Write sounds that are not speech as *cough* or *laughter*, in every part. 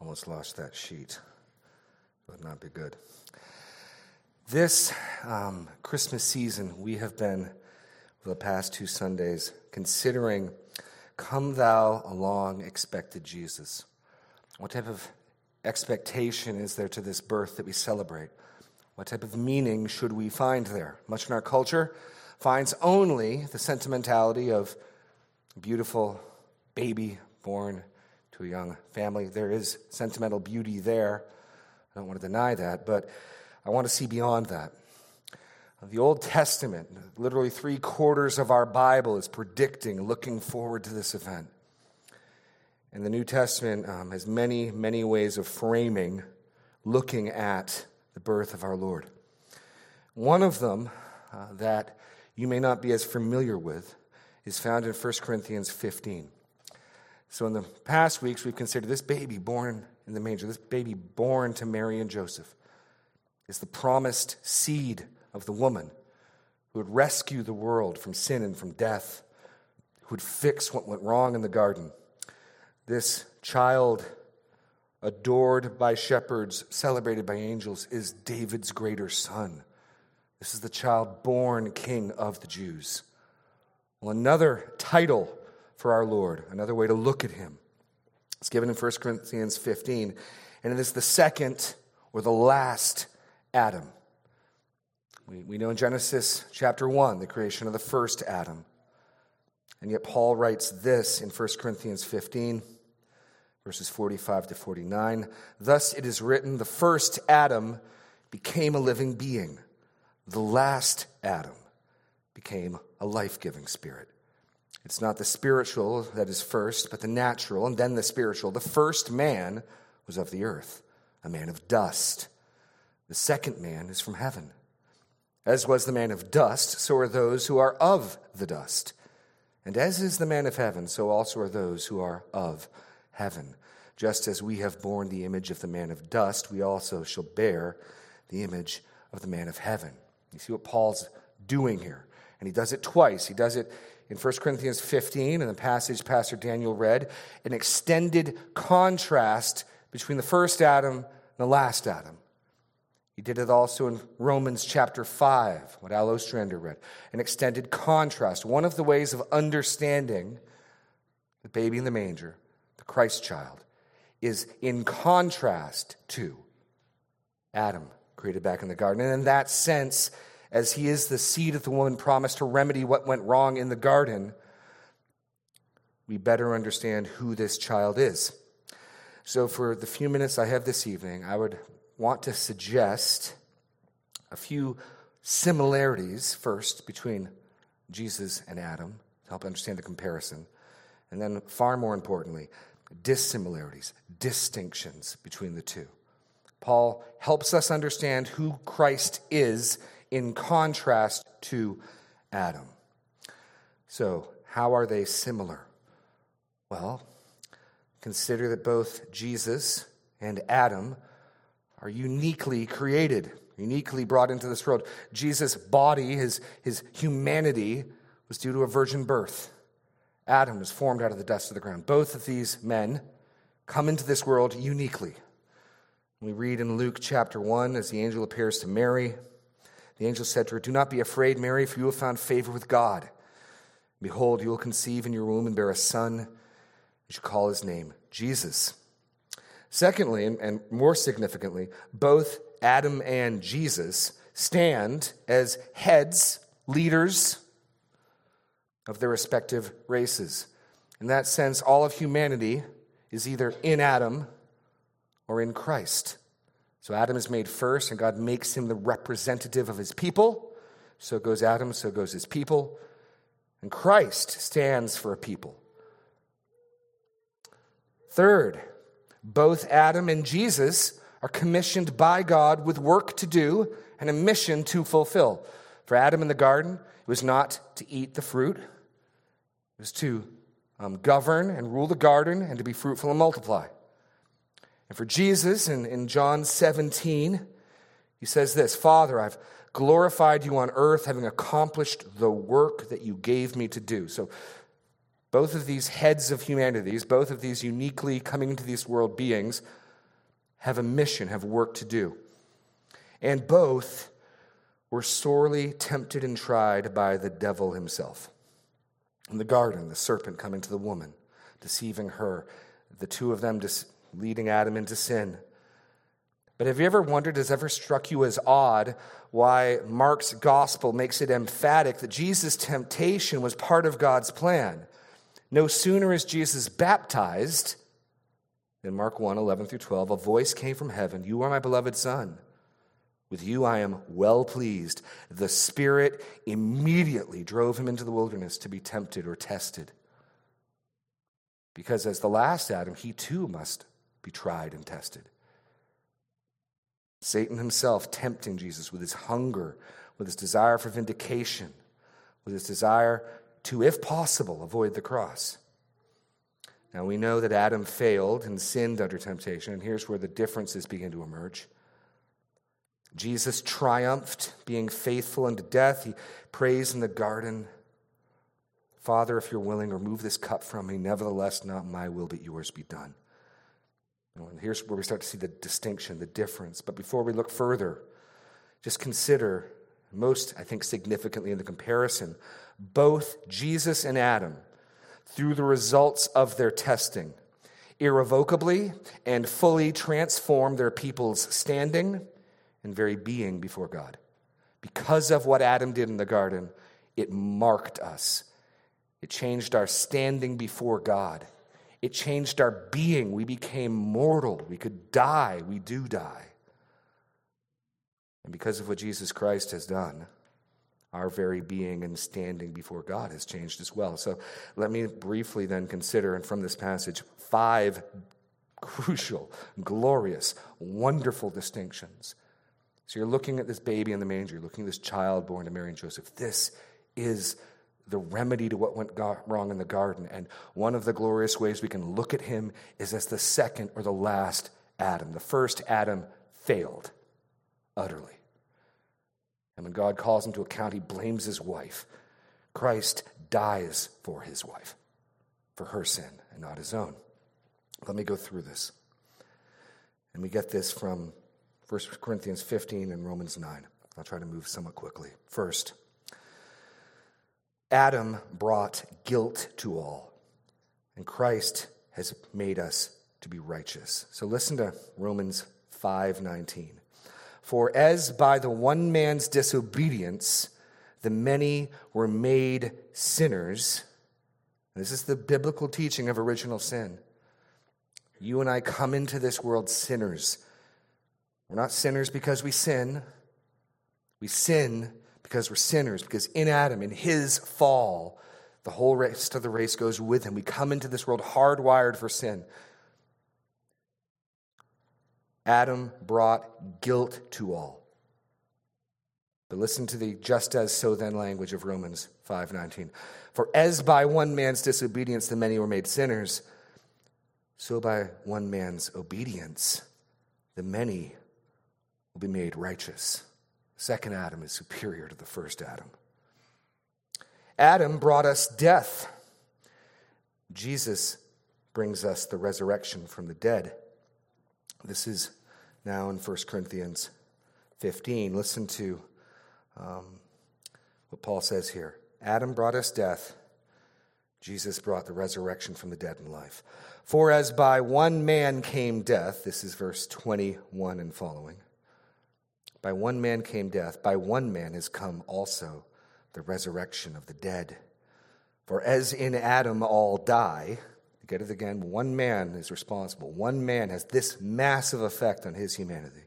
Almost lost that sheet. Would not be good. This um, Christmas season, we have been, for the past two Sundays, considering Come Thou Long Expected Jesus. What type of expectation is there to this birth that we celebrate? What type of meaning should we find there? Much in our culture finds only the sentimentality of beautiful baby born to a young family. There is sentimental beauty there. I don't want to deny that, but I want to see beyond that. The Old Testament, literally three quarters of our Bible, is predicting, looking forward to this event. And the New Testament um, has many, many ways of framing, looking at the birth of our Lord. One of them uh, that you may not be as familiar with is found in 1 Corinthians 15. So, in the past weeks, we've considered this baby born in the manger, this baby born to Mary and Joseph, is the promised seed of the woman who would rescue the world from sin and from death, who would fix what went wrong in the garden. This child, adored by shepherds, celebrated by angels, is David's greater son. This is the child born king of the Jews. Well, another title for our Lord, another way to look at him. It's given in 1 Corinthians 15, and it is the second or the last Adam. We, we know in Genesis chapter 1 the creation of the first Adam. And yet Paul writes this in 1 Corinthians 15, verses 45 to 49. Thus it is written, the first Adam became a living being, the last Adam became a life giving spirit. It's not the spiritual that is first, but the natural, and then the spiritual. The first man was of the earth, a man of dust. The second man is from heaven. As was the man of dust, so are those who are of the dust. And as is the man of heaven, so also are those who are of heaven. Just as we have borne the image of the man of dust, we also shall bear the image of the man of heaven. You see what Paul's doing here. And he does it twice. He does it in 1 Corinthians 15, in the passage Pastor Daniel read, an extended contrast between the first Adam and the last Adam. He did it also in Romans chapter 5, what Al Ostrander read, an extended contrast. One of the ways of understanding the baby in the manger, the Christ child, is in contrast to Adam, created back in the garden. And in that sense, as he is the seed of the woman promised to remedy what went wrong in the garden, we better understand who this child is. So, for the few minutes I have this evening, I would want to suggest a few similarities first between Jesus and Adam to help understand the comparison. And then, far more importantly, dissimilarities, distinctions between the two. Paul helps us understand who Christ is in contrast to Adam. So, how are they similar? Well, consider that both Jesus and Adam are uniquely created, uniquely brought into this world. Jesus' body, his, his humanity, was due to a virgin birth. Adam was formed out of the dust of the ground. Both of these men come into this world uniquely. We read in Luke chapter 1 as the angel appears to Mary the angel said to her, Do not be afraid, Mary, for you have found favor with God. Behold, you will conceive in your womb and bear a son. You shall call his name Jesus. Secondly, and more significantly, both Adam and Jesus stand as heads, leaders of their respective races. In that sense, all of humanity is either in Adam or in Christ. So Adam is made first, and God makes him the representative of his people. So goes Adam, so goes his people. And Christ stands for a people. Third, both Adam and Jesus are commissioned by God with work to do and a mission to fulfill. For Adam in the garden, it was not to eat the fruit, it was to um, govern and rule the garden and to be fruitful and multiply. And for Jesus, in, in John 17, he says this Father, I've glorified you on earth, having accomplished the work that you gave me to do. So, both of these heads of humanities, both of these uniquely coming into this world beings, have a mission, have work to do. And both were sorely tempted and tried by the devil himself. In the garden, the serpent coming to the woman, deceiving her, the two of them leading Adam into sin. But have you ever wondered, has ever struck you as odd why Mark's gospel makes it emphatic that Jesus' temptation was part of God's plan? No sooner is Jesus baptized in Mark 1 11 through 12, a voice came from heaven You are my beloved Son. With you I am well pleased. The Spirit immediately drove him into the wilderness to be tempted or tested. Because as the last Adam, he too must be tried and tested. Satan himself tempting Jesus with his hunger, with his desire for vindication, with his desire to, if possible, avoid the cross. Now we know that Adam failed and sinned under temptation, and here's where the differences begin to emerge. Jesus triumphed, being faithful unto death. He prays in the garden, Father, if you're willing, remove this cup from me. Nevertheless, not my will, but yours be done. And here's where we start to see the distinction, the difference. But before we look further, just consider, most, I think, significantly in the comparison, both Jesus and Adam, through the results of their testing, irrevocably and fully transformed their people's standing and very being before God. Because of what Adam did in the garden, it marked us. It changed our standing before God. It changed our being. We became mortal. We could die. We do die. And because of what Jesus Christ has done, our very being and standing before God has changed as well. So let me briefly then consider, and from this passage, five crucial, glorious, wonderful distinctions. So you're looking at this baby in the manger, you're looking at this child born to Mary and Joseph. This is the remedy to what went wrong in the garden. And one of the glorious ways we can look at him is as the second or the last Adam. The first Adam failed utterly. And when God calls him to account, he blames his wife. Christ dies for his wife, for her sin and not his own. Let me go through this. And we get this from 1 Corinthians 15 and Romans 9. I'll try to move somewhat quickly. First, Adam brought guilt to all, and Christ has made us to be righteous. So listen to Romans 5:19. For as by the one man's disobedience the many were made sinners, this is the biblical teaching of original sin. You and I come into this world sinners. We're not sinners because we sin. We sin because we're sinners, because in Adam, in his fall, the whole rest of the race goes with him. We come into this world hardwired for sin. Adam brought guilt to all. But listen to the just as so then language of Romans 5:19. For as by one man's disobedience the many were made sinners, so by one man's obedience the many will be made righteous second Adam is superior to the first Adam. Adam brought us death. Jesus brings us the resurrection from the dead. This is now in 1 Corinthians 15. Listen to um, what Paul says here Adam brought us death, Jesus brought the resurrection from the dead and life. For as by one man came death, this is verse 21 and following. By one man came death, by one man has come also the resurrection of the dead. For as in Adam all die, get it again, one man is responsible. One man has this massive effect on his humanity.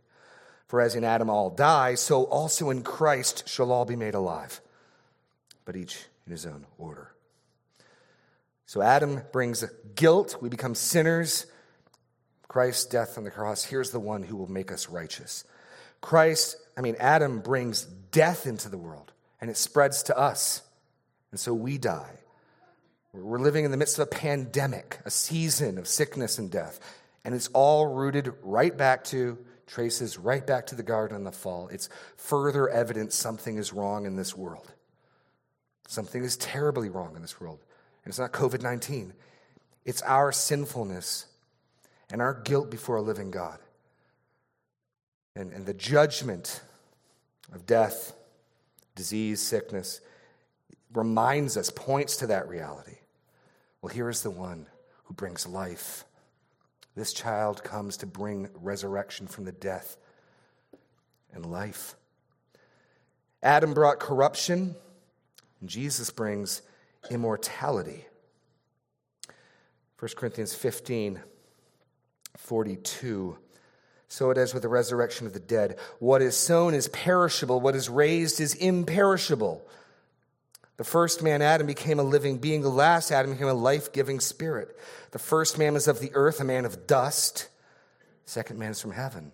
For as in Adam all die, so also in Christ shall all be made alive, but each in his own order. So Adam brings guilt, we become sinners. Christ's death on the cross, here's the one who will make us righteous. Christ, I mean, Adam brings death into the world and it spreads to us. And so we die. We're living in the midst of a pandemic, a season of sickness and death. And it's all rooted right back to, traces right back to the garden in the fall. It's further evidence something is wrong in this world. Something is terribly wrong in this world. And it's not COVID 19, it's our sinfulness and our guilt before a living God. And, and the judgment of death, disease, sickness reminds us, points to that reality. Well, here is the one who brings life. This child comes to bring resurrection from the death and life. Adam brought corruption, and Jesus brings immortality. 1 Corinthians 15 42. So it is with the resurrection of the dead. What is sown is perishable, what is raised is imperishable. The first man, Adam, became a living being. The last Adam became a life giving spirit. The first man was of the earth, a man of dust. The second man is from heaven.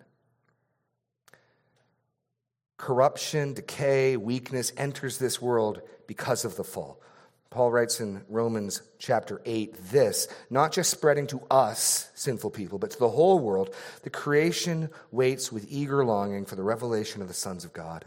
Corruption, decay, weakness enters this world because of the fall. Paul writes in Romans chapter 8 this not just spreading to us, sinful people, but to the whole world. The creation waits with eager longing for the revelation of the sons of God.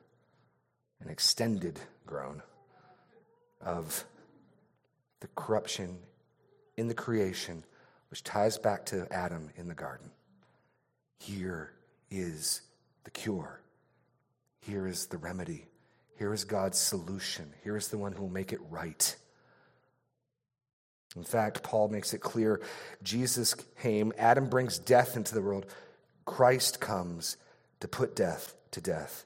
an extended groan of the corruption in the creation, which ties back to Adam in the garden. Here is the cure. Here is the remedy. Here is God's solution. Here is the one who will make it right. In fact, Paul makes it clear Jesus came, Adam brings death into the world. Christ comes to put death to death.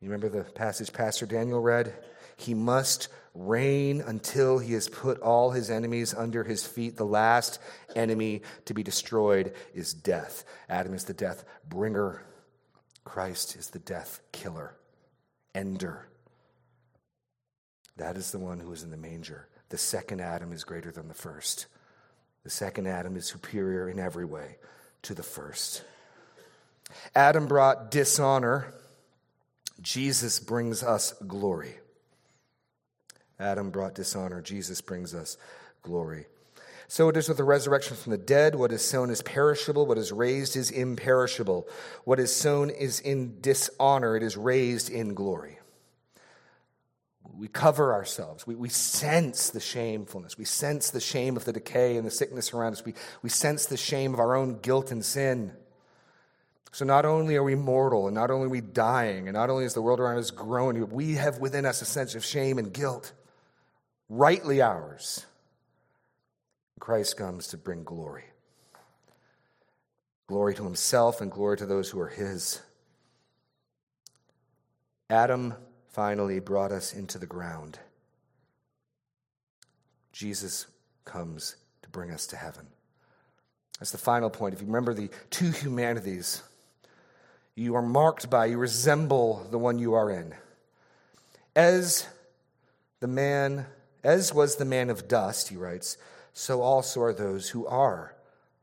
You remember the passage Pastor Daniel read? He must reign until he has put all his enemies under his feet. The last enemy to be destroyed is death. Adam is the death bringer, Christ is the death killer, ender. That is the one who is in the manger. The second Adam is greater than the first. The second Adam is superior in every way to the first. Adam brought dishonor. Jesus brings us glory. Adam brought dishonor. Jesus brings us glory. So it is with the resurrection from the dead. What is sown is perishable. What is raised is imperishable. What is sown is in dishonor. It is raised in glory we cover ourselves. We, we sense the shamefulness. We sense the shame of the decay and the sickness around us. We, we sense the shame of our own guilt and sin. So not only are we mortal, and not only are we dying, and not only is the world around us growing, we have within us a sense of shame and guilt, rightly ours. Christ comes to bring glory glory to himself and glory to those who are his. Adam finally brought us into the ground. Jesus comes to bring us to heaven. That's the final point. If you remember the two humanities, you are marked by, you resemble the one you are in. As the man, as was the man of dust, he writes, so also are those who are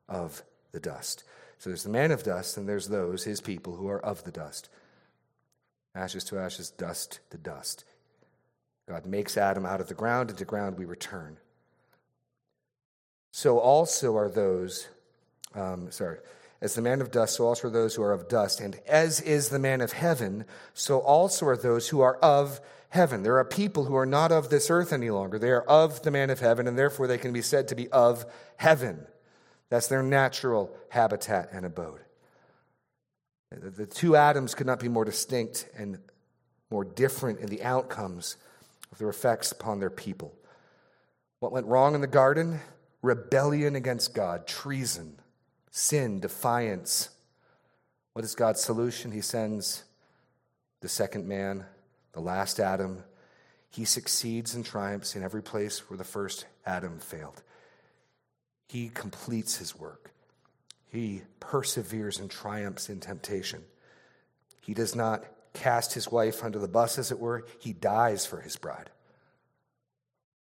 of the dust. So there's the man of dust, and there's those, his people, who are of the dust ashes to ashes, dust to dust. God makes Adam out of the ground, and to ground we return. So also are those, um, sorry, as the man of dust, so also are those who are of dust. And as is the man of heaven, so also are those who are of heaven. There are people who are not of this earth any longer. They are of the man of heaven, and therefore they can be said to be of heaven. That's their natural habitat and abode. The two Adams could not be more distinct and more different in the outcomes of their effects upon their people. What went wrong in the garden? Rebellion against God, treason, sin, defiance. What is God's solution? He sends the second man, the last Adam. He succeeds and triumphs in every place where the first Adam failed. He completes his work. He perseveres and triumphs in temptation. He does not cast his wife under the bus, as it were. He dies for his bride.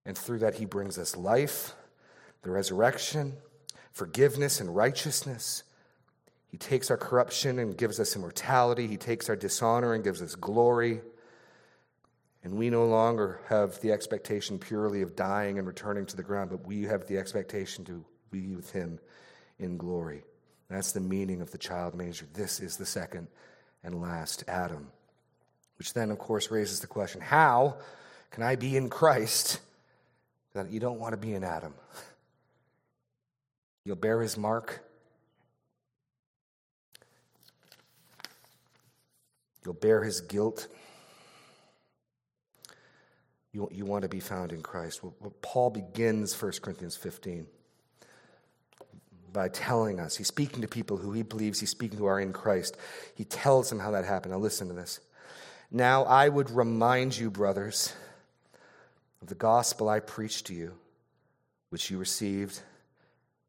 And through that, he brings us life, the resurrection, forgiveness, and righteousness. He takes our corruption and gives us immortality. He takes our dishonor and gives us glory. And we no longer have the expectation purely of dying and returning to the ground, but we have the expectation to be with him in glory. That's the meaning of the child manger. This is the second and last Adam. Which then, of course, raises the question how can I be in Christ you don't want to be in Adam? *laughs* You'll bear his mark. You'll bear his guilt. You, you want to be found in Christ. Well, Paul begins 1 Corinthians 15 by telling us, he's speaking to people who he believes he's speaking to are in Christ. He tells them how that happened. Now, listen to this. Now, I would remind you, brothers, of the gospel I preached to you, which you received,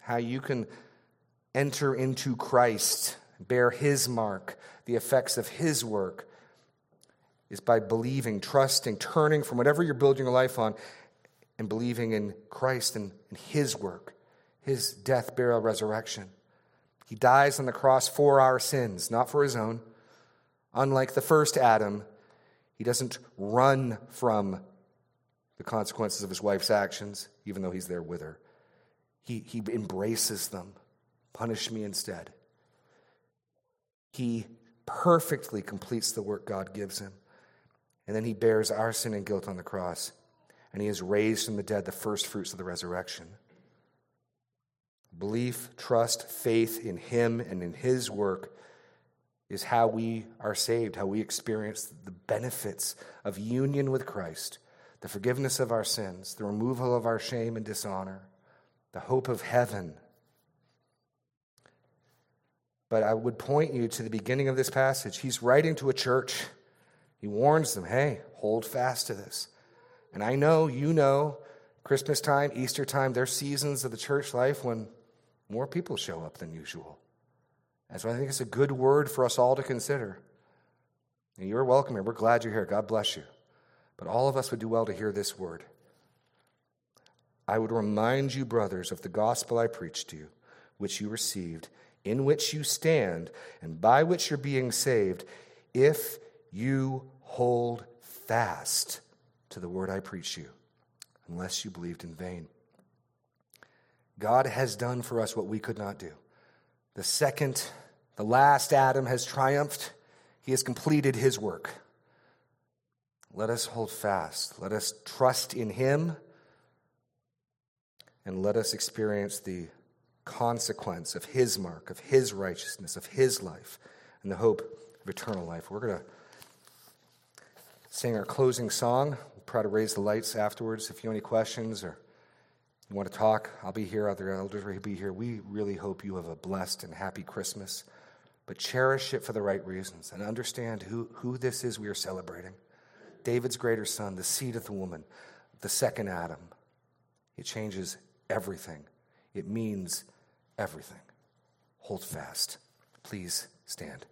how you can enter into Christ, bear his mark, the effects of his work is by believing, trusting, turning from whatever you're building your life on and believing in Christ and, and His work, His death, burial, resurrection. He dies on the cross for our sins, not for His own. Unlike the first Adam, he doesn't run from the consequences of his wife's actions, even though he's there with her. He, he embraces them. Punish me instead. He perfectly completes the work God gives him. And then he bears our sin and guilt on the cross. And he is raised from the dead, the first fruits of the resurrection. Belief, trust, faith in him and in his work is how we are saved, how we experience the benefits of union with Christ, the forgiveness of our sins, the removal of our shame and dishonor, the hope of heaven. But I would point you to the beginning of this passage. He's writing to a church he warns them hey, hold fast to this. And I know, you know, Christmas time, Easter time, there's seasons of the church life when more people show up than usual. And so I think it's a good word for us all to consider. And you're welcome here. We're glad you're here. God bless you. But all of us would do well to hear this word. I would remind you, brothers, of the gospel I preached to you, which you received, in which you stand, and by which you're being saved, if you hold fast to the word I preach you, unless you believed in vain. God has done for us what we could not do. The second, the last Adam has triumphed. He has completed his work. Let us hold fast. Let us trust in him. And let us experience the consequence of his mark, of his righteousness, of his life, and the hope of eternal life. We're going to sing our closing song. We'll try to raise the lights afterwards. If you have any questions or you want to talk, I'll be here. Other elders will be here. We really hope you have a blessed and happy Christmas, but cherish it for the right reasons and understand who, who this is we are celebrating. David's greater son, the seed of the woman, the second Adam. It changes everything, it means everything. Hold fast. Please stand.